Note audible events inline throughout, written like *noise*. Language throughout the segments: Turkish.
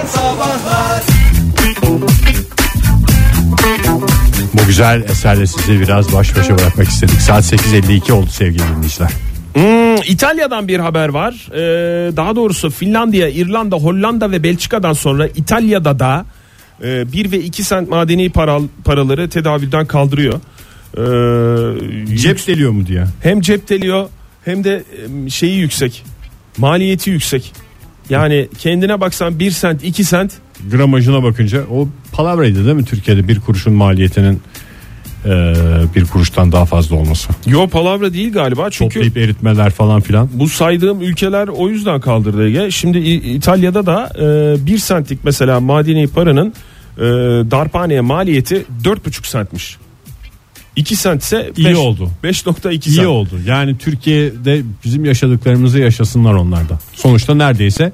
Modern Sabahlar Bu güzel eserle sizi biraz baş başa bırakmak istedik. Saat 8.52 oldu sevgili dinleyiciler. Hmm, İtalya'dan bir haber var. Ee, daha doğrusu Finlandiya, İrlanda, Hollanda ve Belçika'dan sonra İtalya'da da e, 1 ve 2 sent madeni para, paraları tedavülden kaldırıyor. Ee, Cep deliyor mu diye. hem cep deliyor hem de e, şeyi yüksek. Maliyeti yüksek. Yani kendine baksan 1 sent 2 sent Gramajına bakınca o palavraydı değil mi Türkiye'de bir kuruşun maliyetinin e, bir kuruştan daha fazla olması. yo palavra değil galiba çünkü Toplayıp eritmeler falan filan. bu saydığım ülkeler o yüzden kaldırdı Ege. Şimdi İtalya'da da e, 1 centlik mesela madeni paranın e, darphaneye maliyeti 4,5 centmiş. 2 sent ise İyi beş- oldu. 5.2 İyi sent. oldu. Yani Türkiye'de bizim yaşadıklarımızı yaşasınlar onlar da. Sonuçta neredeyse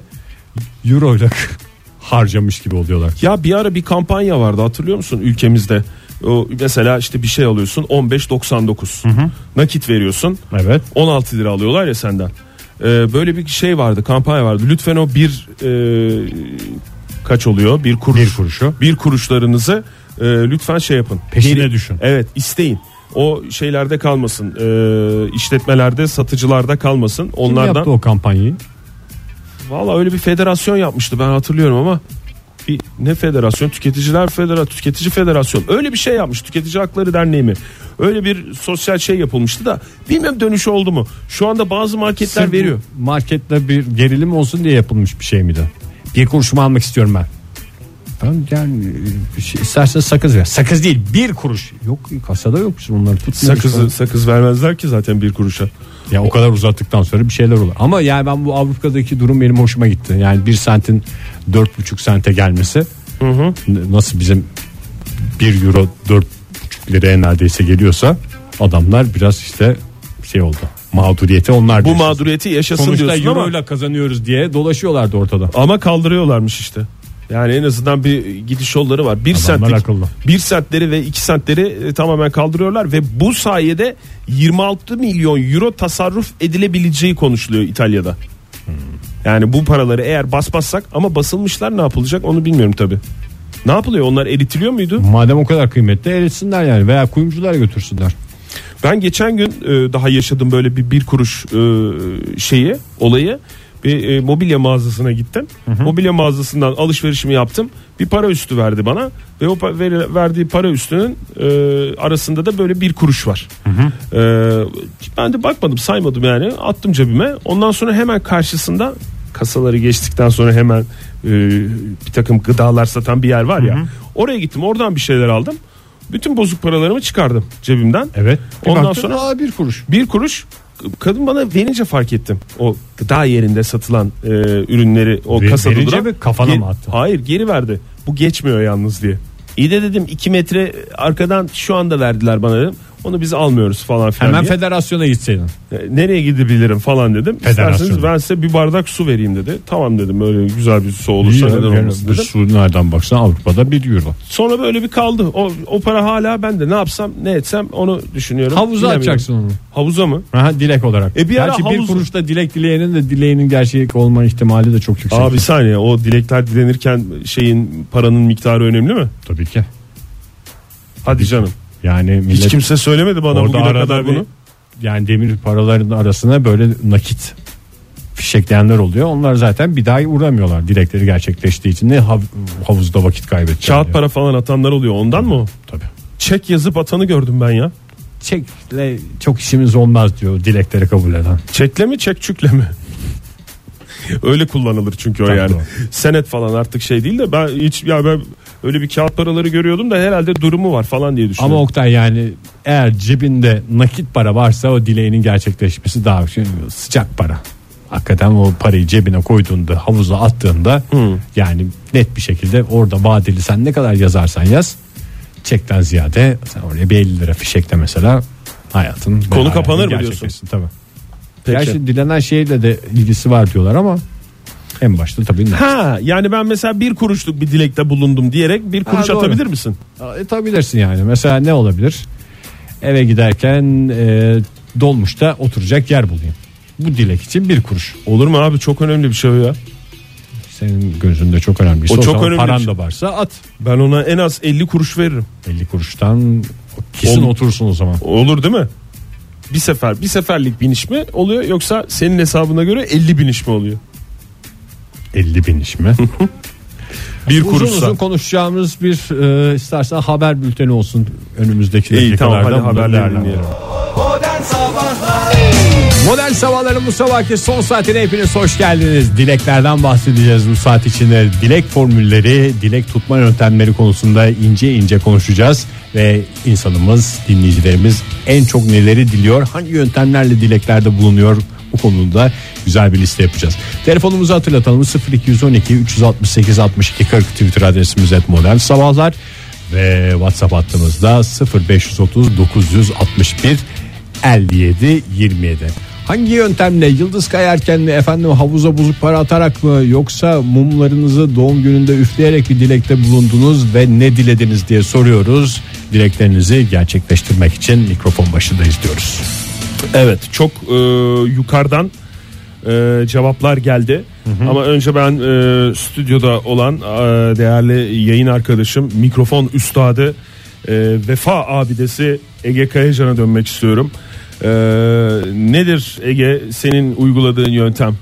euro ile *laughs* harcamış gibi oluyorlar. Ya bir ara bir kampanya vardı hatırlıyor musun ülkemizde? O mesela işte bir şey alıyorsun 15.99. Nakit veriyorsun. Evet. 16 lira alıyorlar ya senden. Ee, böyle bir şey vardı kampanya vardı. Lütfen o bir e, kaç oluyor? Bir kuruş. Bir kuruşu. Bir kuruşlarınızı e, lütfen şey yapın. Peşine düşün. Evet isteyin. O şeylerde kalmasın. E, işletmelerde, satıcılarda kalmasın. Kim Onlardan. yaptı o kampanyayı? Valla öyle bir federasyon yapmıştı ben hatırlıyorum ama bir ne federasyon? Tüketiciler federa tüketici federasyon. Öyle bir şey yapmış tüketici hakları derneği mi? Öyle bir sosyal şey yapılmıştı da bilmem dönüşü oldu mu? Şu anda bazı marketler Sırf veriyor. Markette bir gerilim olsun diye yapılmış bir şey miydi? Bir kuruşumu almak istiyorum ben. Ben yani bir şey, istersen sakız ver. Sakız değil bir kuruş. Yok kasada yok onları tutmuyoruz. sakızı falan. sakız vermezler ki zaten bir kuruşa Ya o kadar uzattıktan sonra bir şeyler olur. Ama yani ben bu Avrupa'daki durum benim hoşuma gitti. Yani bir sentin dört buçuk sente gelmesi n- nasıl bizim bir euro dört buçuk liraya neredeyse geliyorsa adamlar biraz işte şey oldu. Mağduriyeti onlar bu yaşasın. mağduriyeti yaşasın Sonuçta diyorsun euro ama ile kazanıyoruz diye dolaşıyorlardı ortada. ama kaldırıyorlarmış işte yani en azından bir gidiş yolları var. Bir Adamlar sentlik, akıllı. bir sentleri ve iki sentleri e, tamamen kaldırıyorlar ve bu sayede 26 milyon euro tasarruf edilebileceği konuşuluyor İtalya'da. Yani bu paraları eğer basmazsak ama basılmışlar ne yapılacak onu bilmiyorum tabi. Ne yapılıyor onlar eritiliyor muydu? Madem o kadar kıymetli eritsinler yani veya kuyumculara götürsünler. Ben geçen gün e, daha yaşadım böyle bir bir kuruş e, şeyi olayı. Bir e, mobilya mağazasına gittim. Mobilya mağazasından alışverişimi yaptım. Bir para üstü verdi bana ve o pa- veri- verdiği para üstünün e, arasında da böyle bir kuruş var. E, ben de bakmadım saymadım yani attım cebime. Ondan sonra hemen karşısında kasaları geçtikten sonra hemen e, bir takım gıdalar satan bir yer var ya. Oraya gittim oradan bir şeyler aldım. Bütün bozuk paralarımı çıkardım cebimden. Evet. Bir Ondan baktın, sonra aa, bir kuruş. bir kuruş kadın bana verince fark ettim. O gıda yerinde satılan e, ürünleri o Ver- kasada verince duran. mi, kafana Ge- mı attı? Hayır geri verdi. Bu geçmiyor yalnız diye. İyi de dedim 2 metre arkadan şu anda verdiler bana dedim. Onu biz almıyoruz falan filan Hemen diye. federasyona gitseydin. E, Nereye gidebilirim falan dedim. İsterseniz ben size bir bardak su vereyim dedi. Tamam dedim öyle güzel bir su İyi olursa ya, neden yani olmasın dedim. su nereden baksan Avrupa'da bir euro. Sonra böyle bir kaldı. O, o para hala bende. Ne yapsam ne etsem onu düşünüyorum. Havuza atacaksın onu. Havuza mı? Aha, dilek olarak. E bir ara Gerçi bir kuruşta dilek dileyenin de dileğinin gerçek olma ihtimali de çok yüksek. Abi bir saniye o dilekler dilenirken şeyin paranın miktarı önemli mi? Tabii ki. Hadi canım. Yani millet Hiç kimse söylemedi bana orada bugüne arada kadar bir- bunu. yani demir paraların arasına böyle nakit fişekleyenler oluyor. Onlar zaten bir daha uğramıyorlar dilekleri gerçekleştiği için. Ne hav- havuzda vakit kaybedecekler. Kağıt para falan atanlar oluyor ondan mı? Tabii. Çek yazıp atanı gördüm ben ya. Çekle çok işimiz olmaz diyor dilekleri kabul eden. Çekle mi çekçükle mi? Öyle kullanılır çünkü o Tabii yani. doğru. Senet falan artık şey değil de ben hiç ya ben öyle bir kağıt paraları görüyordum da herhalde durumu var falan diye Ama düşünüyorum. Oktay yani eğer cebinde nakit para varsa o dileğinin gerçekleşmesi daha şey, sıcak para. Hakikaten o parayı cebine koyduğunda havuza attığında yani net bir şekilde orada vadeli sen ne kadar yazarsan yaz çekten ziyade sen oraya bir 50 lira fişekle mesela hayatın Konu kapanır mı gerçekleşsin, Tabii. Peki. Gerçi dilenen şeyle de ilgisi var diyorlar ama en başta tabii? Ha yani ben mesela bir kuruşluk bir dilekte bulundum diyerek bir kuruş doğru. atabilir misin? Atabilirsin yani. Mesela ne olabilir? Eve giderken e, dolmuşta oturacak yer bulayım. Bu dilek için bir kuruş. Olur mu abi çok önemli bir şey o ya. senin gözünde çok önemliyse O o, çok önemli paran bir şey. da varsa at. Ben ona en az 50 kuruş veririm. 50 kuruştan kesin Olur. otursun o zaman. Olur değil mi? Bir sefer bir seferlik biniş mi oluyor yoksa senin hesabına göre 50 biniş mi oluyor? 50 bin iş mi? *laughs* Bir uzun kuruşsa. uzun konuşacağımız bir e, istersen haber bülteni olsun önümüzdeki İyi tamam dakikalarda. hadi değerlendirelim. dinleyelim. Modern Sabahlar Modern sabahların bu sabahki son saatine hepiniz hoş geldiniz. Dileklerden bahsedeceğiz bu saat içinde. Dilek formülleri, dilek tutma yöntemleri konusunda ince ince konuşacağız. Ve insanımız, dinleyicilerimiz en çok neleri diliyor, hangi yöntemlerle dileklerde bulunuyor bu konuda güzel bir liste yapacağız. Telefonumuzu hatırlatalım 0212 368 62 40 Twitter adresimiz et modern sabahlar ve WhatsApp hattımızda 0530 961 57 27. Hangi yöntemle yıldız kayarken mi efendim havuza buzuk para atarak mı yoksa mumlarınızı doğum gününde üfleyerek bir dilekte bulundunuz ve ne dilediniz diye soruyoruz. Dileklerinizi gerçekleştirmek için mikrofon başındayız diyoruz. Evet çok e, yukarıdan e, cevaplar geldi. Ama önce ben e, stüdyoda olan e, değerli yayın arkadaşım mikrofon üstadı e, vefa abidesi Ege Kayacan'a dönmek istiyorum. E, nedir Ege senin uyguladığın yöntem?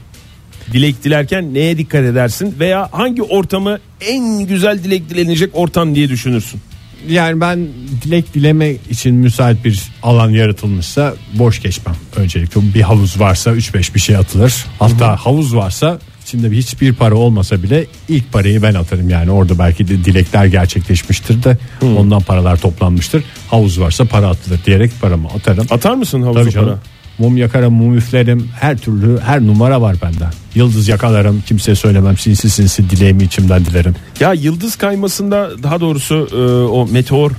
Dilek dilerken neye dikkat edersin veya hangi ortamı en güzel dilek dilenecek ortam diye düşünürsün? Yani ben dilek dileme için müsait bir alan yaratılmışsa boş geçmem. Öncelikle bir havuz varsa 3-5 bir şey atılır. Hatta havuz varsa içinde hiçbir para olmasa bile ilk parayı ben atarım. Yani orada belki de dilekler gerçekleşmiştir de ondan paralar toplanmıştır. Havuz varsa para atılır diyerek paramı atarım. Atar mısın havuza Tabii canım. para? Mum yakarım, mum üflerim. Her türlü her numara var bende. Yıldız yakalarım. Kimseye söylemem. Sinsi sinsi dileğimi içimden dilerim. Ya yıldız kaymasında daha doğrusu e, o meteor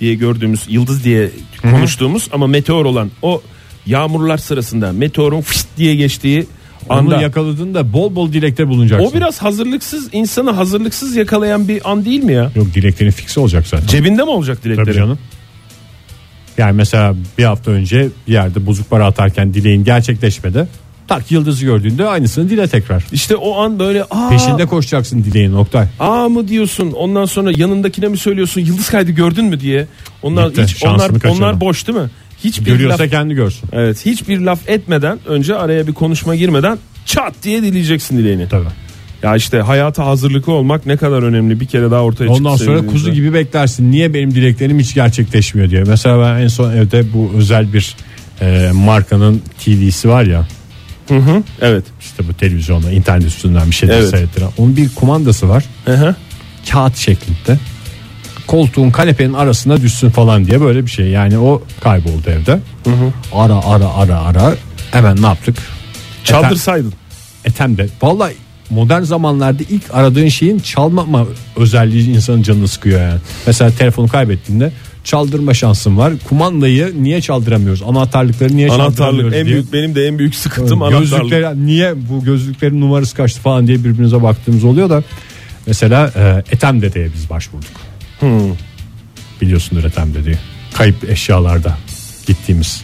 diye gördüğümüz yıldız diye konuştuğumuz ama meteor olan o yağmurlar sırasında meteorun fışt diye geçtiği Onu anda yakaladığında bol bol dilekte bulunacaksın. o biraz hazırlıksız insanı hazırlıksız yakalayan bir an değil mi ya? Yok dileklerin fikse olacak zaten. Cebinde mi olacak Tabii dilekleri? canım. Yani mesela bir hafta önce bir yerde bozuk para atarken dileğin gerçekleşmedi. Tak yıldızı gördüğünde aynısını dile tekrar. İşte o an böyle aa, Peşinde koşacaksın dileğin Oktay. aa mı diyorsun ondan sonra yanındakine mi söylüyorsun yıldız kaydı gördün mü diye. Onlar Gitti, hiç şansını onlar kaçırdı. onlar boş değil mi? Hiçbir Görüyorsa laf, kendi görsün. evet hiçbir laf etmeden önce araya bir konuşma girmeden çat diye dileyeceksin dileğini. Tabii. Ya işte hayata hazırlıklı olmak ne kadar önemli bir kere daha ortaya çıktı. Ondan sonra kuzu gibi beklersin. Niye benim dileklerim hiç gerçekleşmiyor diye. Mesela ben en son evde bu özel bir e, markanın TV'si var ya. Hı hı, Evet. İşte bu televizyonda internet üstünden bir şey Evet. seyrettiren. Onun bir kumandası var. Hı hı. kağıt şeklinde koltuğun kanepenin arasına düşsün falan diye böyle bir şey. Yani o kayboldu evde. Ara ara ara ara hemen ne yaptık? Etem, Çaldırsaydın. etem de. Vallahi modern zamanlarda ilk aradığın şeyin çalmama özelliği insanın canını sıkıyor yani. Mesela telefonu kaybettiğinde çaldırma şansın var. Kumandayı niye çaldıramıyoruz? Anahtarlıkları niye Anahtarlık çaldıramıyoruz en diye. büyük benim de en büyük sıkıntım anahtarlık. Gözlükler niye bu gözlüklerin numarası kaçtı falan diye birbirimize baktığımız oluyor da mesela e, Ethem dedeye biz başvurduk. Hmm. Biliyorsundur Ethem dedeyi. Kayıp eşyalarda gittiğimiz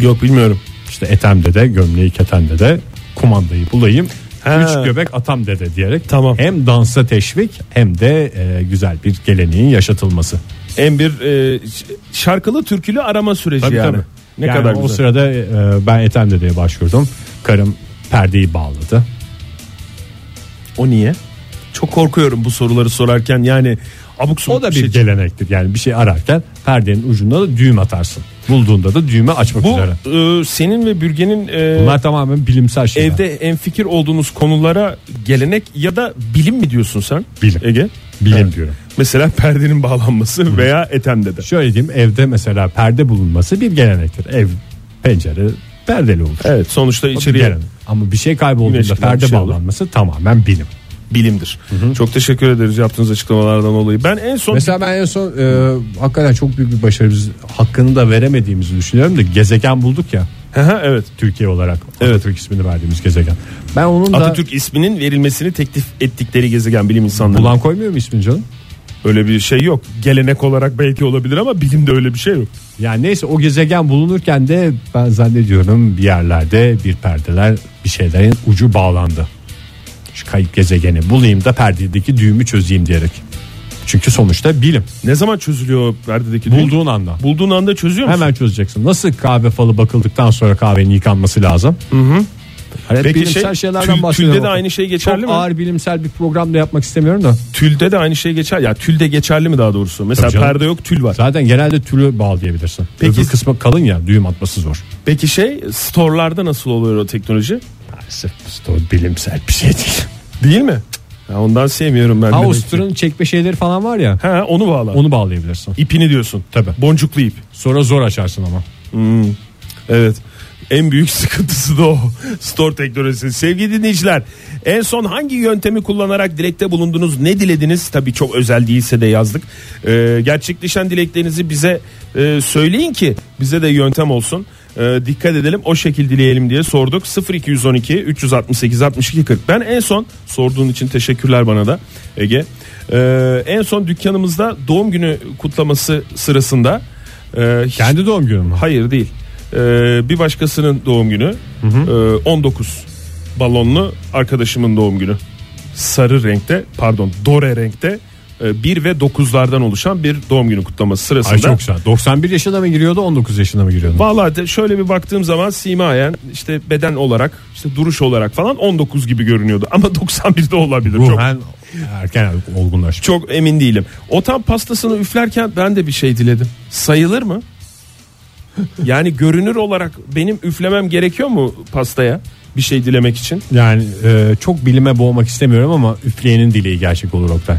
Yok bilmiyorum. işte Ethem dede gömleği keten dede kumandayı bulayım. He. Üç göbek atam dede diyerek Tamam. hem dansa teşvik hem de e, güzel bir geleneğin yaşatılması. En bir e, şarkılı türkülü arama süreci Tabii, yani. tabii. Ne Yani kadar o güzel. sırada e, ben Ethem dedeye başvurdum. Karım perdeyi bağladı. O niye? Çok korkuyorum bu soruları sorarken yani abuk subuk O da bir şey. gelenektir. Yani bir şey ararken perdenin ucunda da düğüm atarsın. Bulduğunda da düğme açmak Bu üzere. e, senin ve Bürgen'in e, Bunlar tamamen bilimsel şeyler. evde en fikir olduğunuz konulara gelenek ya da bilim mi diyorsun sen? Bilim. Ege. bilim Evet. diyorum. Mesela perdenin bağlanması veya etemde de. Şöyle diyeyim evde mesela perde bulunması bir gelenektir. Ev pencere perdeli olur. Evet sonuçta içeriye gelenek. Ama bir şey kaybolduğunda Güneş bir perde şey olur. bağlanması tamamen bilim. Bilimdir. Çok teşekkür ederiz yaptığınız açıklamalardan dolayı. Ben en son Mesela ben en son e, hakikaten çok büyük bir başarı biz hakkını da veremediğimizi düşünüyorum da gezegen bulduk ya Hı hı, evet. Türkiye olarak. Evet. Atatürk ismini verdiğimiz gezegen. Ben onun da Atatürk isminin verilmesini teklif ettikleri gezegen bilim insanları. bulan koymuyor mu ismini canım? Öyle bir şey yok. Gelenek olarak belki olabilir ama bilimde öyle bir şey yok. Yani neyse o gezegen bulunurken de ben zannediyorum bir yerlerde bir perdeler bir şeylerin ucu bağlandı. Şu kayıp gezegeni bulayım da perdedeki düğümü çözeyim diyerek. Çünkü sonuçta bilim. Ne zaman çözülüyor perdedeki düğüm? Bulduğun anda. Bulduğun anda çözüyor musun? Hemen çözeceksin. Nasıl kahve falı bakıldıktan sonra kahvenin yıkanması lazım? Hı hı. Peki bilimsel şey, şeylerden tül- bahsediyorum. tülde de aynı şey geçerli Çok mi? ağır bilimsel bir program da yapmak istemiyorum da. Tülde de aynı şey geçer. Ya tülde geçerli mi daha doğrusu? Mesela perde yok tül var. Zaten genelde tülü bağlayabilirsin. Peki-. Öbür kısmı kalın ya düğüm atması zor. Peki şey storelarda nasıl oluyor o teknoloji? Maalesef bu bilimsel bir şey değil. Değil mi? Ya ondan sevmiyorum ben. demek ki. Auster'ın çekme şeyleri falan var ya. Ha onu bağla. Onu bağlayabilirsin. İpini diyorsun. Tabii. Boncuklu ip. Sonra zor açarsın ama. Evet. En büyük *laughs* sıkıntısı da o. Store teknolojisi. Sevgili dinleyiciler, en son hangi yöntemi kullanarak dilekte bulundunuz? Ne dilediniz? Tabii çok özel değilse de yazdık. Ee, gerçekleşen dileklerinizi bize e, söyleyin ki bize de yöntem olsun. Ee, dikkat edelim o şekil dileyelim diye sorduk 0212 368 62 40 ben en son sorduğun için teşekkürler bana da Ege Ee, en son dükkanımızda doğum günü kutlaması sırasında e, hiç- Kendi doğum günü mü? Hayır değil. Ee, bir başkasının doğum günü. Ee, 19 balonlu arkadaşımın doğum günü. Sarı renkte pardon dore renkte 1 ve 9'lardan oluşan bir doğum günü kutlaması sırasında. Ay çok güzel. 91 yaşına mı giriyordu 19 yaşına mı giriyordu? Vallahi de şöyle bir baktığım zaman simayen işte beden olarak işte duruş olarak falan 19 gibi görünüyordu ama *laughs* 91 de olabilir. Çok, Ruhen erken olgunlaşmış. çok emin değilim. O tam pastasını üflerken ben de bir şey diledim. Sayılır mı? Yani görünür olarak benim üflemem gerekiyor mu pastaya bir şey dilemek için? Yani e, çok bilime boğmak istemiyorum ama üfleyenin dileği gerçek olur Oktay.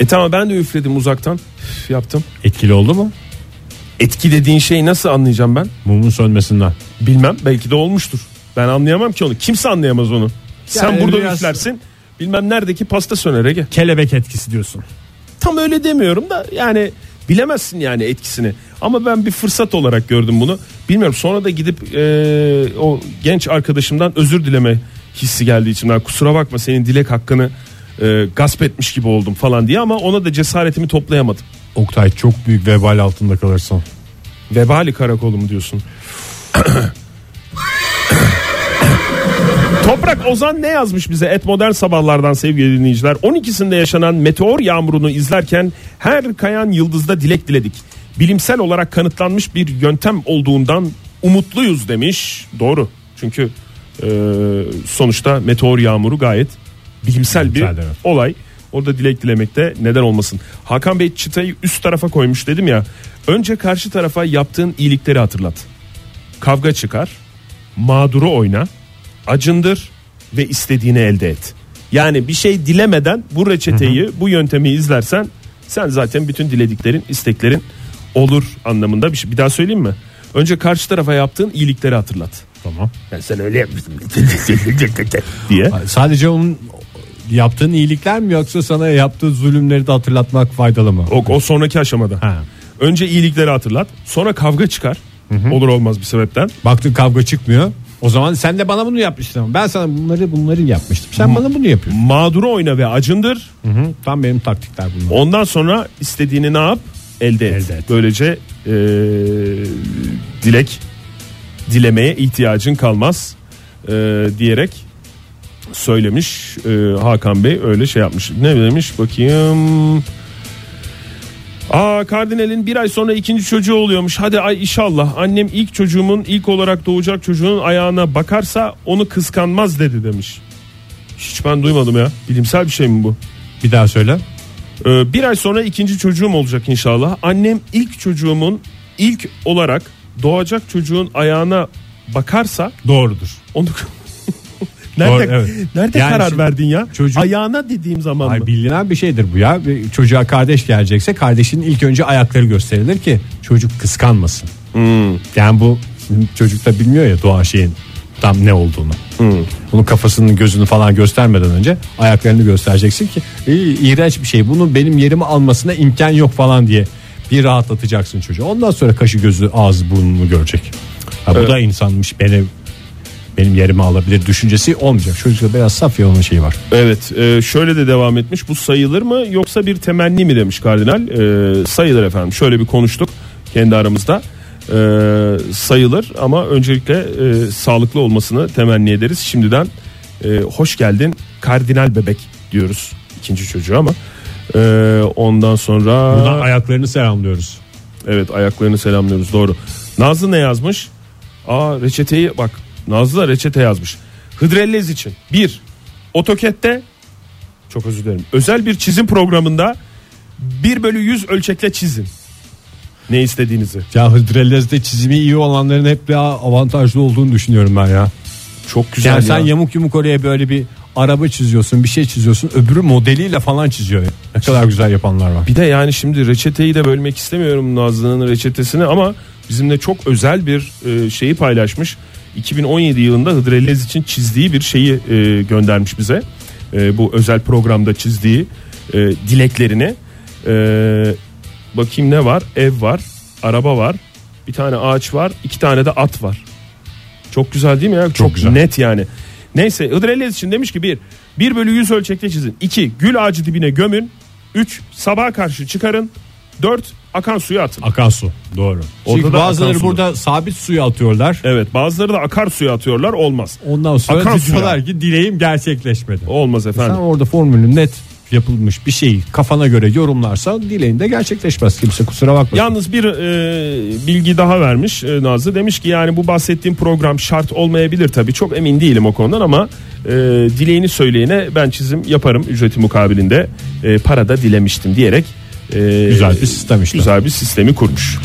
E tamam ben de üfledim uzaktan. Üf, yaptım. Etkili oldu mu? Etki dediğin şeyi nasıl anlayacağım ben? Mumun sönmesinden. Bilmem belki de olmuştur. Ben anlayamam ki onu. Kimse anlayamaz onu. Sen burada biraz- üflersin. Bilmem neredeki pasta söner Ege. Kelebek etkisi diyorsun. Tam öyle demiyorum da yani bilemezsin yani etkisini. Ama ben bir fırsat olarak gördüm bunu. Bilmiyorum sonra da gidip e, o genç arkadaşımdan özür dileme hissi geldi içimden. Kusura bakma senin dilek hakkını e, gasp etmiş gibi oldum falan diye ama ona da cesaretimi toplayamadım. Oktay çok büyük vebal altında kalırsın. Vebali karakolu mu diyorsun? Toprak Ozan ne yazmış bize et modern sabahlardan sevgili dinleyiciler 12'sinde yaşanan meteor yağmurunu izlerken her kayan yıldızda dilek diledik bilimsel olarak kanıtlanmış bir yöntem olduğundan umutluyuz demiş doğru çünkü e, sonuçta meteor yağmuru gayet bilimsel bir evet. olay orada dilek dilemekte neden olmasın Hakan Bey çıtayı üst tarafa koymuş dedim ya önce karşı tarafa yaptığın iyilikleri hatırlat kavga çıkar mağduru oyna acındır ve istediğini elde et. Yani bir şey dilemeden bu reçeteyi bu yöntemi izlersen sen zaten bütün dilediklerin isteklerin olur anlamında bir şey. Bir daha söyleyeyim mi? Önce karşı tarafa yaptığın iyilikleri hatırlat. Tamam. Ben sen öyle yapmışsın *laughs* diye. Sadece onun yaptığın iyilikler mi yoksa sana yaptığı zulümleri de hatırlatmak faydalı mı? O, o sonraki aşamada. Ha. Önce iyilikleri hatırlat. Sonra kavga çıkar. Olur olmaz bir sebepten. Baktın kavga çıkmıyor. O zaman sen de bana bunu yapmıştın. Ben sana bunları bunları yapmıştım. Sen bana bunu yapıyorsun. Mağduru oyna ve acındır. Hı hı. Tam benim taktikler bunlar. Ondan sonra istediğini ne yap? Elde et. Elde et. Böylece e, dilek dilemeye ihtiyacın kalmaz e, diyerek söylemiş e, Hakan Bey öyle şey yapmış. Ne demiş bakayım. Aa kardinalin bir ay sonra ikinci çocuğu oluyormuş. Hadi ay inşallah. Annem ilk çocuğumun ilk olarak doğacak çocuğun ayağına bakarsa onu kıskanmaz dedi demiş. Hiç ben duymadım ya. Bilimsel bir şey mi bu? Bir daha söyle. Ee, bir ay sonra ikinci çocuğum olacak inşallah. Annem ilk çocuğumun ilk olarak doğacak çocuğun ayağına bakarsa Doğrudur. onu nerede Doğru, evet. nerede Yani karar şimdi verdin ya? çocuk- Ayağına dediğim zaman Ay mı? bilinen bir şeydir bu ya. Bir çocuğa kardeş gelecekse kardeşinin ilk önce ayakları gösterilir ki çocuk kıskanmasın. Hmm. Yani bu çocuk da bilmiyor ya doğan şeyin tam ne olduğunu. Hmm. Bunun kafasının gözünü falan göstermeden önce ayaklarını göstereceksin ki "İyi, iğrenç bir şey. Bunu benim yerimi almasına imkan yok falan diye bir rahatlatacaksın çocuğu. Ondan sonra kaşı gözü ağzı burnunu görecek. Ha, bu Evet. da insanmış beni benim yerimi alabilir düşüncesi olmayacak. Çocukta biraz saf ya onun şeyi var. Evet e, şöyle de devam etmiş bu sayılır mı yoksa bir temenni mi demiş kardinal E, sayılır efendim şöyle bir konuştuk kendi aramızda E, sayılır ama öncelikle e, sağlıklı olmasını temenni ederiz şimdiden e, hoş geldin kardinal bebek diyoruz ikinci çocuğu ama e, ondan sonra Buradan ayaklarını selamlıyoruz. evet ayaklarını selamlıyoruz doğru. Nazlı ne yazmış? Aa reçeteyi bak Nazlı da reçete yazmış. Hıdrellez için bir otokette çok özür dilerim özel bir çizim programında 1 bölü 100 ölçekle çizin. Ne istediğinizi. Ya Hıdrellez'de çizimi iyi olanların hep daha avantajlı olduğunu düşünüyorum ben ya. Çok güzel Yani ya. sen yamuk yumuk oraya böyle bir araba çiziyorsun bir şey çiziyorsun öbürü modeliyle falan çiziyor. Ne kadar güzel yapanlar var. Bir de yani şimdi reçeteyi de bölmek istemiyorum Nazlı'nın reçetesini ama bizimle çok özel bir e, şeyi paylaşmış. 2017 yılında Hıdrellez için çizdiği bir şeyi e, göndermiş bize. E, bu özel programda çizdiği e, dileklerini. E, bakayım ne var? Ev var, araba var, bir tane ağaç var, iki tane de at var. Çok güzel değil mi ya? Çok, güzel. net yani. Neyse Hıdrellez için demiş ki bir, 1 bölü 100 ölçekte çizin. 2. Gül ağacı dibine gömün. 3. Sabaha karşı çıkarın. 4. Akan suya atın. Akan su doğru. Orada Çünkü da bazıları akan burada sabit suya atıyorlar. Evet bazıları da akar suya atıyorlar olmaz. Ondan sonra Akan diyorlar ki dileğim gerçekleşmedi. Olmaz Sen efendim. orada formülün net yapılmış bir şeyi kafana göre yorumlarsan dileğin de gerçekleşmez. Kimse kusura bakmasın. Yalnız bir e, bilgi daha vermiş e, Nazlı. Demiş ki yani bu bahsettiğim program şart olmayabilir tabii. Çok emin değilim o konudan ama e, dileğini söyleyene ben çizim yaparım ücreti mukabilinde. E, para da dilemiştim diyerek. E, Güzel bir sistem işte. Güzel bir sistemi kurmuş.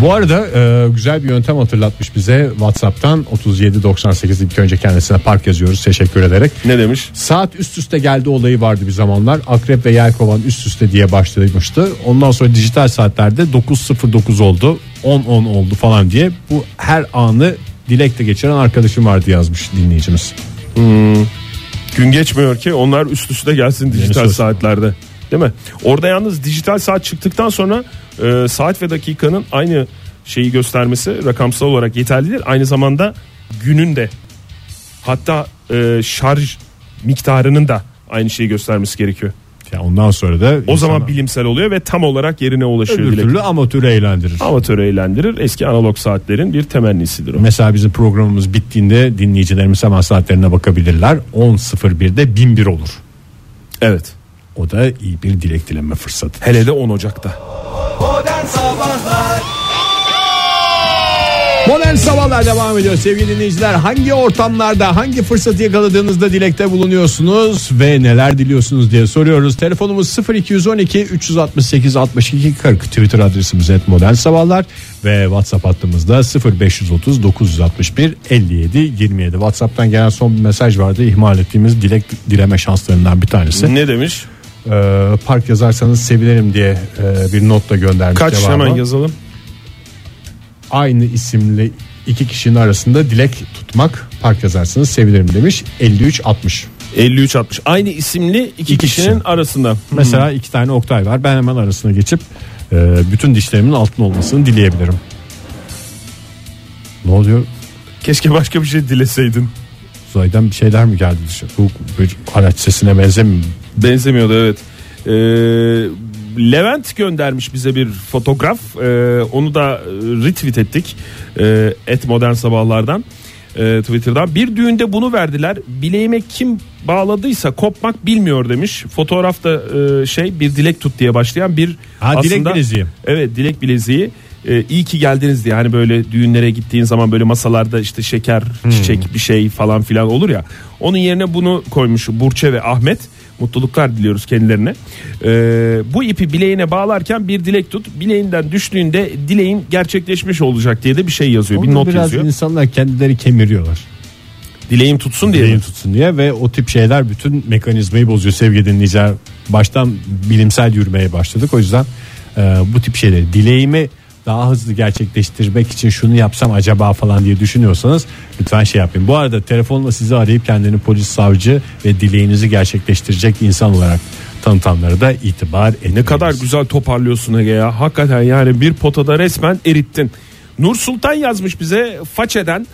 Bu arada e, güzel bir yöntem hatırlatmış bize WhatsApp'tan 3798 ilk önce kendisine park yazıyoruz teşekkür ederek. Ne demiş? Saat üst üste geldi olayı vardı bir zamanlar. Akrep ve yelkovan üst üste diye başlamıştı. Ondan sonra dijital saatlerde 9.09 oldu, 10.10 oldu falan diye. Bu her anı dilekte geçiren arkadaşım vardı yazmış dinleyicimiz. Gün geçmiyor ki onlar üst üste gelsin dijital saatlerde. Değil mi? Orada yalnız dijital saat çıktıktan sonra e, saat ve dakikanın aynı şeyi göstermesi rakamsal olarak yeterlidir. Aynı zamanda günün de hatta e, şarj miktarının da aynı şeyi göstermesi gerekiyor. Ya ondan sonra da O zaman bilimsel oluyor ve tam olarak yerine ulaşıyor. öbür türlü amatörü eğlendirir. Amatörü eğlendirir. Eski analog saatlerin bir temennisidir o. Mesela bizim programımız bittiğinde dinleyicilerimiz hemen saatlerine bakabilirler. 10.01'de 1001 olur. Evet. O da iyi bir dilek dileme fırsatı. Hele de 10 Ocak'ta. Modern Sabahlar Modern Sabahlar devam ediyor sevgili dinleyiciler. Hangi ortamlarda hangi fırsatı yakaladığınızda dilekte bulunuyorsunuz ve neler diliyorsunuz diye soruyoruz. Telefonumuz 0212 368 62 40 Twitter adresimiz et Modern Sabahlar ve WhatsApp hattımızda 0530 961 57 27. WhatsApp'tan gelen son bir mesaj vardı. İhmal ettiğimiz dilek dileme şanslarından bir tanesi. Ne demiş? Ee, park yazarsanız sevinirim diye e, bir not da göndermiş. Kaç cevaba. hemen yazalım. aynı isimli iki kişinin arasında dilek tutmak park yazarsanız sevinirim demiş 53 60. 53 60. Aynı isimli iki, İki kişinin kişi. arasında. Mesela iki tane Oktay var. Ben hemen arasına geçip e, bütün dişlerimin altın olmasını dileyebilirim. Ne oluyor? Keşke başka bir şey dileseydin. Uzaydan bir şeyler mi geldi dışarı? Bu bir araç sesine benzemiyor. Benzemiyordu evet. Ee, Levent göndermiş bize bir fotoğraf. Ee, onu da e, retweet ettik. Ee, et modern sabahlardan. e, Twitter'dan. Bir düğünde bunu verdiler. Bileğime kim bağladıysa kopmak bilmiyor demiş. Fotoğrafta e, şey bir dilek tut diye başlayan bir Ha, dilek bileziği. Evet dilek bileziği. İyi ki geldiniz diye hani böyle düğünlere gittiğin zaman böyle masalarda işte şeker, Hmm. çiçek bir şey falan filan olur ya. Onun yerine bunu koymuş Burçe ve Ahmet. Mutluluklar diliyoruz kendilerine. Ee, bu ipi bileğine bağlarken bir dilek tut. Bileğinden düştüğünde dileğin gerçekleşmiş olacak diye de bir şey yazıyor. bir Onu not biraz yazıyor. insanlar kendileri kemiriyorlar. Dileğim tutsun diye. Dileğim mi? tutsun diye ve o tip şeyler bütün mekanizmayı bozuyor sevgili dinleyiciler. Baştan bilimsel yürümeye başladık. O yüzden e, bu tip şeyleri dileğimi daha hızlı gerçekleştirmek için şunu yapsam acaba falan diye düşünüyorsanız lütfen şey yapın. Bu arada telefonla sizi arayıp kendini polis, savcı ve dileğinizi gerçekleştirecek insan olarak tanıtanlara da itibar Ne etmeliyiz. kadar güzel toparlıyorsun Ege ya. Hakikaten yani bir potada resmen erittin. Nur Sultan yazmış bize Façe'den.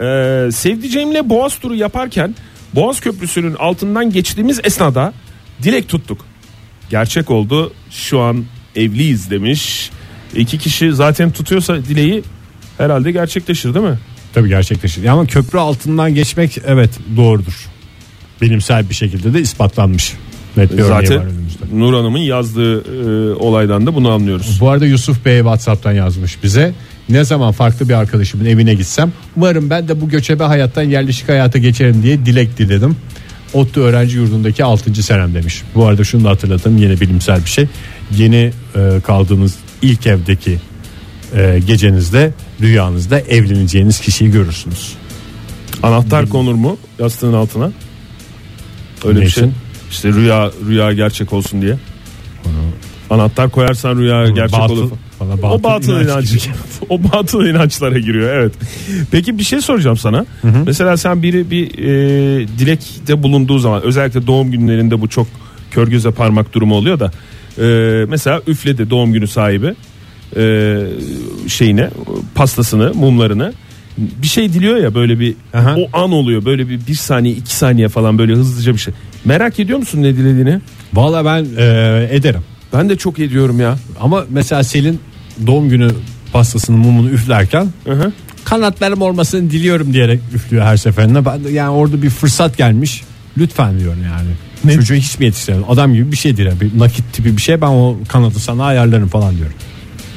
Ee, sevdiceğimle Boğaz turu yaparken Boğaz Köprüsü'nün altından geçtiğimiz esnada dilek tuttuk. Gerçek oldu. Şu an evliyiz demiş. İki kişi zaten tutuyorsa dileği herhalde gerçekleşir değil mi? Tabii gerçekleşir. Ama köprü altından geçmek evet doğrudur. bilimsel bir şekilde de ispatlanmış. Net bir Zaten. Nur Hanım'ın yazdığı e, olaydan da bunu anlıyoruz. Bu arada Yusuf Bey WhatsApp'tan yazmış bize. Ne zaman farklı bir arkadaşımın evine gitsem umarım ben de bu göçebe hayattan yerleşik hayata geçerim diye dilek diledim. ODTÜ öğrenci yurdundaki 6. senem demiş. Bu arada şunu da hatırlatayım yine bilimsel bir şey. Yeni e, kaldığınız ilk evdeki e, gecenizde rüyanızda evleneceğiniz kişiyi görürsünüz. Anahtar konur mu yastığın altına? Öyle Ne bir şey. için? İşte rüya rüya gerçek olsun diye. Anahtar koyarsan rüya gerçek Batıl- olur. bana o batıl batıl inanç inanç. *laughs* o batıl inançlara giriyor evet. Peki bir şey soracağım sana. Mesela sen biri bir e, dilekte bulunduğu zaman özellikle doğum günlerinde bu çok kör göze parmak durumu oluyor da e, mesela üfledi doğum günü sahibi e, şeyine pastasını mumlarını bir şey diliyor ya böyle bir Aha. o an oluyor böyle bir bir saniye iki saniye falan böyle hızlıca bir şey. Merak ediyor musun ne dilediğini? Valla ben e, ederim. Ben de çok ediyorum ya. Ama mesela Selin doğum günü pastasının mumunu üflerken hı. kanatlarım olmasını diliyorum diyerek üflüyor her seferinde. Ben de yani orada bir fırsat gelmiş. Lütfen diyorum yani. Çocuğu hiç mi yetiştirelim? Adam gibi bir şey değil. Bir nakit tipi bir şey ben o kanadı sana ayarlarım falan diyorum.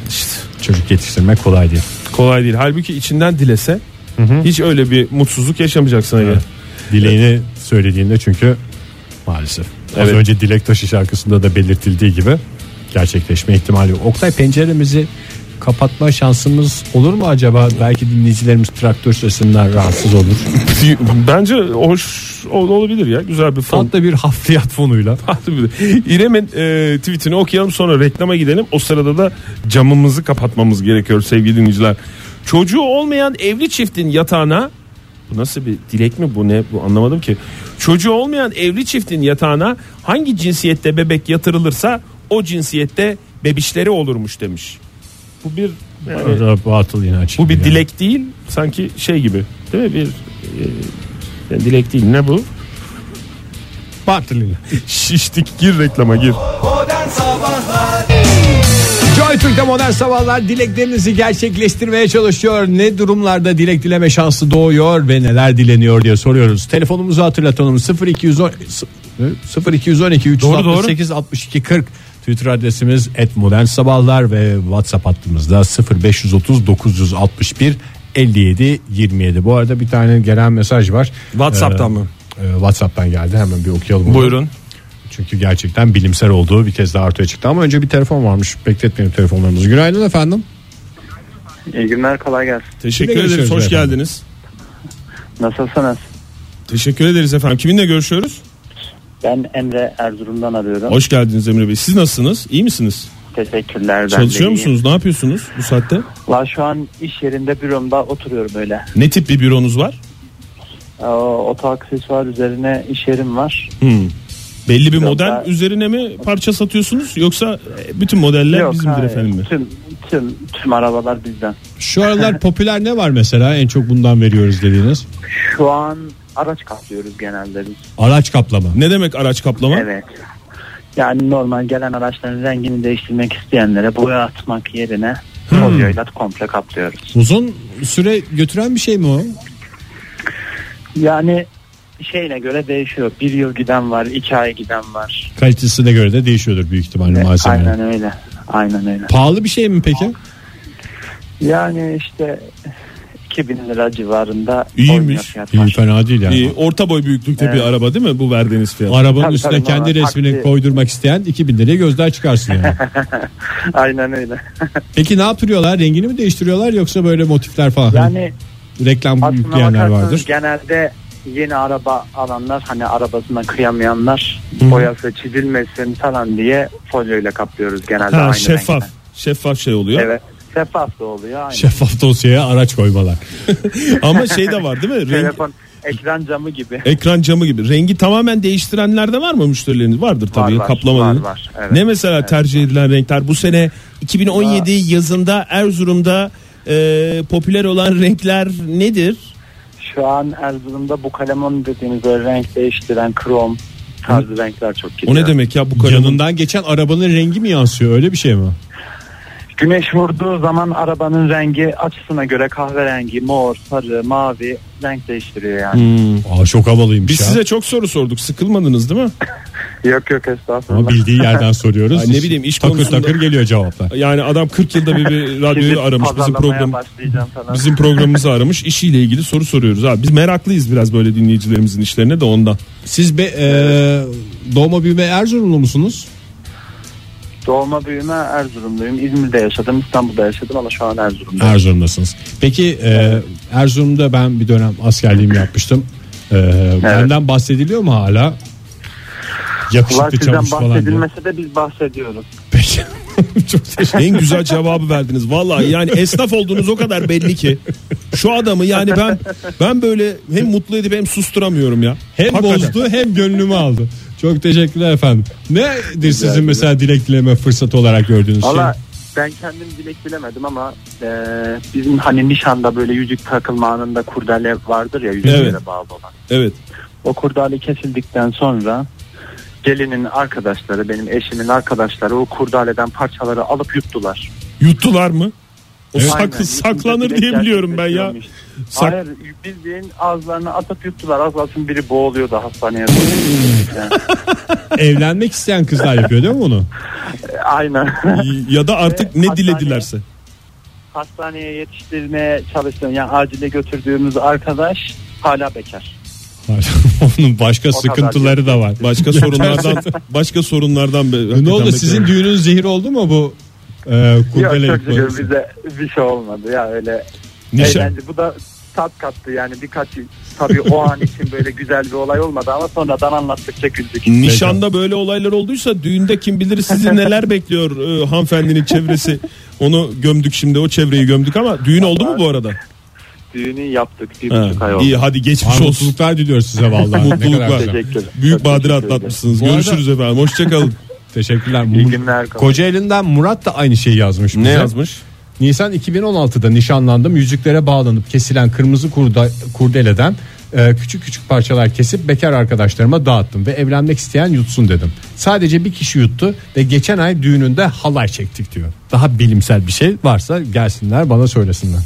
İşte Çocuk yetiştirmek kolay değil. kolay değil. Halbuki içinden dilese hiç öyle bir mutsuzluk yaşamayacaksın Ege. Dileğini söylediğinde çünkü maalesef. Az Evet. önce Dilek Taşı şarkısında da belirtildiği gibi gerçekleşme ihtimali yok. Oktay penceremizi kapatma şansımız olur mu acaba? Belki dinleyicilerimiz traktör sesinden rahatsız olur. *laughs* Bence hoş ol- olabilir ya. Güzel bir fon. Tatlı bir hafriyat fonuyla. *laughs* İrem'in e, tweetini okuyalım sonra reklama gidelim. O sırada da camımızı kapatmamız gerekiyor sevgili dinleyiciler. Çocuğu olmayan evli çiftin yatağına bu nasıl bir dilek mi bu ne bu anlamadım ki. Çocuğu olmayan evli çiftin yatağına hangi cinsiyette bebek yatırılırsa o cinsiyette bebişleri olurmuş demiş. Bu bir yani, Batıl inanç. bu bir gibi dilek değil sanki şey gibi değil mi bir e, dilek değil ne bu? yani. Batıl. Şiştik gir reklama gir. Modern Sabahlar Joy Türk'te modern sabahlar dileklerinizi gerçekleştirmeye çalışıyor. Ne durumlarda dilek dileme şansı doğuyor ve neler dileniyor diye soruyoruz. Telefonumuzu hatırlatalım 0210 0212 368 62 40 Twitter adresimiz @modern sabahlar ve WhatsApp hattımızda 0530 961 57 27. Bu arada bir tane gelen mesaj var. WhatsApp'tan mı? e, WhatsApp'tan geldi. Hemen bir okuyalım. onu. Buyurun. Çünkü gerçekten bilimsel olduğu bir kez daha ortaya çıktı. Ama önce bir telefon varmış. Bekletmeyelim telefonlarımızı. Günaydın efendim. İyi günler kolay gelsin. Teşekkür ederiz. Hoş efendim? geldiniz. Nasılsınız? Teşekkür ederiz efendim. Kiminle görüşüyoruz? Ben Emre Erzurum'dan arıyorum. Hoş geldiniz Emre Bey. Siz nasılsınız? İyi misiniz? Teşekkürler. Çalışıyor iyiyim. musunuz? Ne yapıyorsunuz bu saatte? Valla şu an iş yerinde büromda oturuyorum öyle. Ne tip bir büronuz var? Ee, Oto aksesuar üzerine iş yerim var. Hmm. Belli bir Yok, model ben- üzerine mi parça satıyorsunuz yoksa e, bütün modeller Yok, bizimdir hayır. efendim mi? Tüm, tüm, tüm arabalar bizden. Şu aralar *laughs* popüler ne var mesela en çok bundan veriyoruz dediğiniz? Şu an araç kaplıyoruz genelde biz. Araç kaplama. Ne demek araç kaplama? Evet. Yani normal gelen araçların rengini değiştirmek isteyenlere boya atmak yerine folyoyla komple kaplıyoruz. Uzun süre götüren bir şey mi o? Yani şeyine göre değişiyor. Bir yıl giden var, iki ay giden var. Kalitesine göre de değişiyordur büyük ihtimalle malzeme. Aynen öyle. Aynen öyle. Pahalı bir şey mi peki? Yani işte 2000 lira civarında İyiymiş. fiyatlar. İyi fena değil yani. İyi, orta boy büyüklükte bir araba değil mi bu verdiğiniz fiyat? Arabanın Tabii, üstüne tabii, kendi normal resmini taksi. koydurmak isteyen 2000 liraya gözler çıkarsın yani. *laughs* Aynen öyle. *laughs* Peki ne yaptırıyorlar? Rengini mi değiştiriyorlar yoksa böyle motifler falan? yani Reklam aslına yükleyenler bakarsanız vardır. genelde yeni araba alanlar hani arabasına kıyamayanlar boyası çizilmesin falan diye folyoyla kaplıyoruz genelde Ha, aynı şeffaf. renkte. Şeffaf şey oluyor. Evet. Şeffaf da oluyor aynı. Şeffaf dosyaya araç koymalar. *laughs* Ama şey de var değil mi? Renk, Telefon ekran camı gibi. ekran camı gibi. Rengi tamamen değiştirenler de var mı müşterileriniz? Vardır tabii Var, var, var, var. Evet. Ne mesela tercih edilen renkler? Bu sene 2017 yazında Erzurum'da e, popüler olan renkler nedir? Şu an Erzurum'da bu kalemon dediğimiz böyle renk değiştiren krom tarzı renkler çok O gidiyor. ne demek ya bu kadar? Yanından geçen arabanın rengi mi yansıyor öyle bir şey mi? Güneş vurduğu zaman arabanın rengi açısına göre kahverengi, mor, sarı, mavi renk değiştiriyor yani. Aa, çok havalıymış Biz ya. size çok soru sorduk. Sıkılmadınız değil mi? *laughs* Yok yok Ama estağfurullah. bildiği yerden soruyoruz. Ay, ne bileyim, iş takır konusunda- takır geliyor cevaplar. Yani adam 40 yılda bir, bir *laughs* radyoyu aramış bizim program bizim programımızı aramış işiyle ilgili soru soruyoruz abi. Biz meraklıyız biraz böyle dinleyicilerimizin işlerine de ondan. Siz be, e, doğma büyüme Erzurumlu musunuz? Doğma büyüme Erzurumluyum. İzmir'de yaşadım, İstanbul'da yaşadım ama şu an Erzurum'da. Erzurum'dasınız. Peki e, Erzurum'da ben bir dönem askerliğimi yapmıştım. E, Benden bahsediliyor mu hala? Yakışıklı sizden çavuş falan diye. bahsedilmese de biz bahsediyoruz. Peki. *laughs* Çok teşekkür *laughs* En güzel cevabı verdiniz. Vallahi yani esnaf olduğunuz o kadar belli ki. Şu adamı yani ben ben böyle hem mutlu edip hem susturamıyorum ya. Hem Hakikaten. bozdu hem gönlümü aldı. Çok teşekkürler efendim. Nedir sizin mesela dilek dileme fırsatı olarak gördüğünüz Valla şey? ben kendim dilek bilemedim ama e, bizim hani nişanda böyle yüzük takılma anında kurdele vardır ya yüzüklere Evet. bağlı olan. Evet. O kurdale kesildikten sonra gelinin arkadaşları benim eşimin arkadaşları o kurdaleden parçaları alıp yuttular. Yuttular mı? O Evet. sak- saklanır diye biliyorum ben ya. Sak- Hayır bildiğin ağızlarına atıp yuttular. Az kalsın biri boğuluyordu hastaneye. Yani, *laughs* Evlenmek isteyen kızlar yapıyor değil mi bunu? *laughs* aynen. ya da artık ne Hastaneye- diledilerse. hastaneye yetiştirmeye çalıştığım yani acile götürdüğümüz arkadaş hala bekar. *laughs* Onun başka O sıkıntıları da var. Başka sorunlardan başka sorunlardan be- ne oldu sizin düğününüz zehir oldu mu bu e, Yok kurdele çok yutmanız? şükür bize bir şey olmadı ya öyle. Nişan, Eğlence. Bu da tat kattı yani birkaç tabii o an için böyle güzel bir olay olmadı ama sonradan anlattıkça güldük. nişanda böyle olaylar olduysa düğünde kim bilir sizi *laughs* neler bekliyor e, hanımefendinin çevresi. Onu gömdük şimdi o çevreyi gömdük ama düğün oldu mu bu arada? Düğünü yaptık bir buçuk ay oldu. iyi hadi geçmiş Aa, olsun. mutluluklar diliyoruz size vallahi. Ne Mutluluklar. kadar güzel. Teşekkür. Büyük Çok badire teşekkür ederim. atlatmışsınız. Bu arada- Görüşürüz efendim. Hoşçakalın. Teşekkürler. İyi günler. Kocaeli'nden Murat da aynı şeyi yazmış bize. ne yazmış? Nisan 2016'da nişanlandım. Yüzüklere bağlanıp kesilen kırmızı kurda, kurdeleden e, küçük küçük parçalar kesip bekar arkadaşlarıma dağıttım ve evlenmek isteyen yutsun dedim. Sadece bir kişi yuttu ve geçen ay düğününde halay çektik diyor. Daha bilimsel bir şey varsa gelsinler bana söylesinler.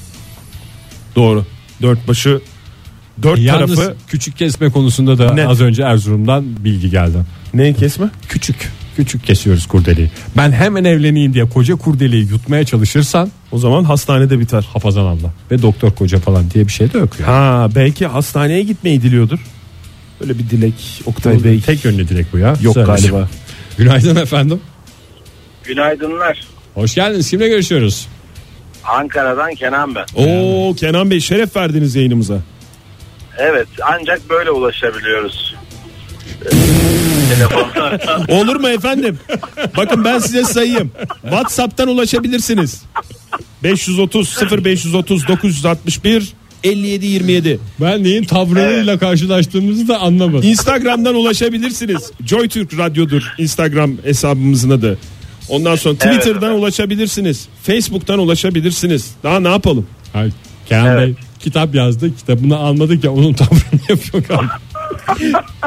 Doğru. Dört başı dört Yalnız tarafı küçük kesme konusunda da Ne? az önce Erzurum'dan bilgi geldi. ne kesme? Küçük küçük kesiyoruz kurdeleyi. Ben hemen evleneyim diye koca kurdeleyi yutmaya çalışırsan O zaman hastanede biter. hafazan Allah ve doktor koca falan diye bir şey de yok yani. Ha belki hastaneye gitmeyi diliyordur. Böyle bir dilek Oktay Bey. Tek yönlü direkt bu ya. Yok Söyleyeceğim. galiba. Günaydın efendim. Günaydınlar. Hoş geldiniz. Kimle görüşüyoruz? Ankara'dan Kenan ben. Oo Kenan Bey şeref verdiniz yayınımıza. Evet ancak böyle ulaşabiliyoruz. Telefonla. *laughs* Olur mu efendim? Bakın ben size sayayım. WhatsApp'tan ulaşabilirsiniz. 530 0530 961 57 27. Ben neyin tavrıyla karşılaştığımızı da anlamadım. Instagram'dan ulaşabilirsiniz. JoyTürk Radyo'dur Instagram hesabımızın adı. Ondan sonra Twitter'dan ulaşabilirsiniz. Facebook'tan ulaşabilirsiniz. Daha ne yapalım? Hayır, Kenan Evet. Bey kitap yazdı. Kitabını almadık ya onun tavrını yapıyor galiba.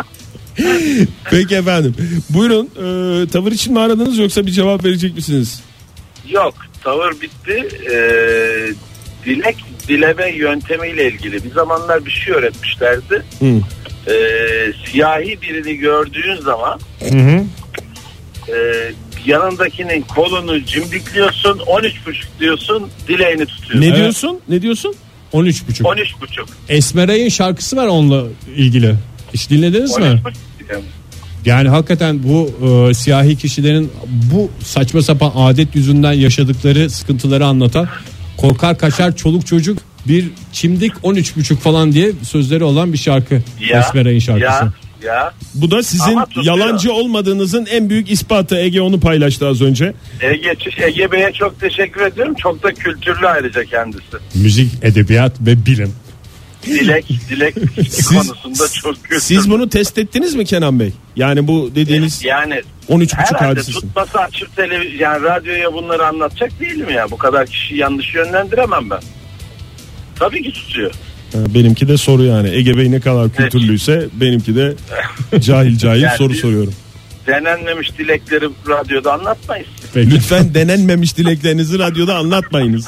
*laughs* *laughs* Peki efendim. Buyurun e, tavır için mi aradınız yoksa bir cevap verecek misiniz? Yok tavır bitti. Ee, dilek dileme yöntemiyle ilgili bir zamanlar bir şey öğretmişlerdi. Hı. Ee, siyahi birini gördüğün zaman e, yanındakinin kolunu cimdikliyorsun 13 buçuk diyorsun dileğini tutuyorsun. Ne Evet. diyorsun? Ne diyorsun? 13 buçuk. 13 buçuk. Esmeray'ın şarkısı var onunla ilgili. Hiç dinlediniz mi? 13 buçuk. Yani hakikaten bu e, siyahi kişilerin bu saçma sapan adet yüzünden yaşadıkları sıkıntıları anlatan korkar kaçar çoluk çocuk bir çimdik 13 buçuk falan diye sözleri olan bir şarkı. Ya, Esmeray'ın şarkısı. ya, ya. Bu da sizin yalancı olmadığınızın en büyük ispatı. Ege onu paylaştı az önce. Ege, Ege Bey'e çok teşekkür ediyorum. Çok da kültürlü ayrıca kendisi. Müzik, edebiyat ve bilim. Dilek, dilek Siz- konusunda çok kültürlü. Siz bunu test ettiniz mi Kenan Bey? Yani bu dediğiniz yani 13 buçuk hadisesi. tutmasa açıp televizyon yani radyoya bunları anlatacak değilim ya. Bu kadar kişi yanlış yönlendiremem ben. Tabii ki tutuyor. Benimki de soru yani. Ege Bey ne kadar kültürlüyse benimki de cahil cahil *laughs* Yani soru soruyorum. Denenmemiş dilekleri radyoda anlatmayız. Peki. Lütfen denenmemiş dileklerinizi radyoda anlatmayınız.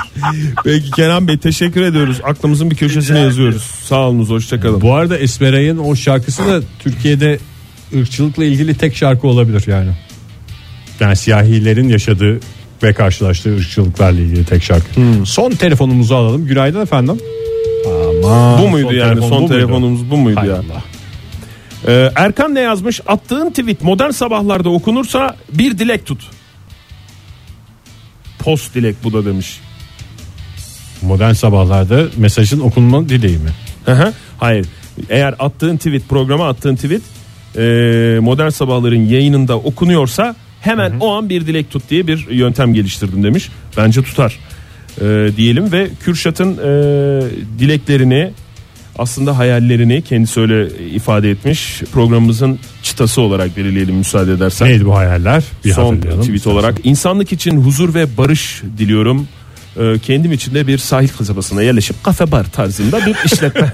Peki Kenan Bey teşekkür ediyoruz. Aklımızın bir köşesine yazıyoruz. Sağ olunuz hoşçakalın. Bu arada Esmeray'ın o şarkısı da Türkiye'de ırkçılıkla ilgili tek şarkı olabilir yani. Yani siyahilerin yaşadığı ve karşılaştığı ırkçılıklarla ilgili tek şarkı. Hmm. Son telefonumuzu alalım. Günaydın efendim. Aman, Bu muydu yani telefon son bu muydu? telefonumuz bu muydu Hay ya? Allah. Ee, Erkan ne yazmış? Attığın tweet modern sabahlarda okunursa bir dilek tut. Post dilek bu da demiş. Modern sabahlarda mesajın okunma dileği mi? Hayır. Eğer attığın tweet programa attığın tweet e, modern sabahların yayınında okunuyorsa hemen o an bir dilek tut diye bir yöntem geliştirdim demiş. Bence tutar e, diyelim ve Kürşat'ın e, dileklerini aslında hayallerini kendisi öyle ifade etmiş programımızın çıtası olarak belirleyelim müsaade edersen. Neydi bu hayaller? Bir Son tweet olarak insanlık için huzur ve barış diliyorum. Ee, kendim için de bir sahil kasabasına yerleşip kafe bar tarzında bir *laughs* işletme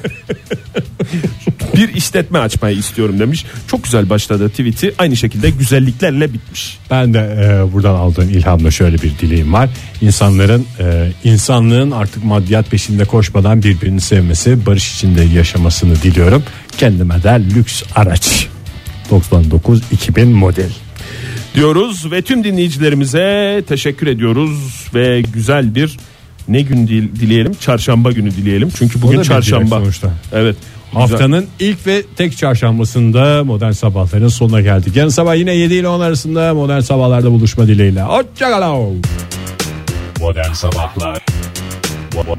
bir işletme açmayı istiyorum demiş. Çok güzel başladı tweet'i. Aynı şekilde güzelliklerle bitmiş. Ben de e, buradan aldığım ilhamla şöyle bir dileğim var. İnsanların e, insanlığın artık maddiyat peşinde koşmadan birbirini sevmesi, barış içinde yaşamasını diliyorum. Kendime de lüks araç 99 2000 model. diyoruz ve tüm dinleyicilerimize teşekkür ediyoruz ve güzel bir ne gün dil- dileyelim? Çarşamba günü dileyelim. Çünkü bugün çarşamba. sonuçta. Evet. Güzel. Haftanın ilk ve tek çarşambasında modern sabahların sonuna geldik. Yarın sabah yine 7 ile 10 arasında modern sabahlarda buluşma dileğiyle. Hoşçakalın. Modern Sabahlar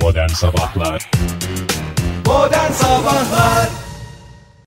Modern Sabahlar Modern Sabahlar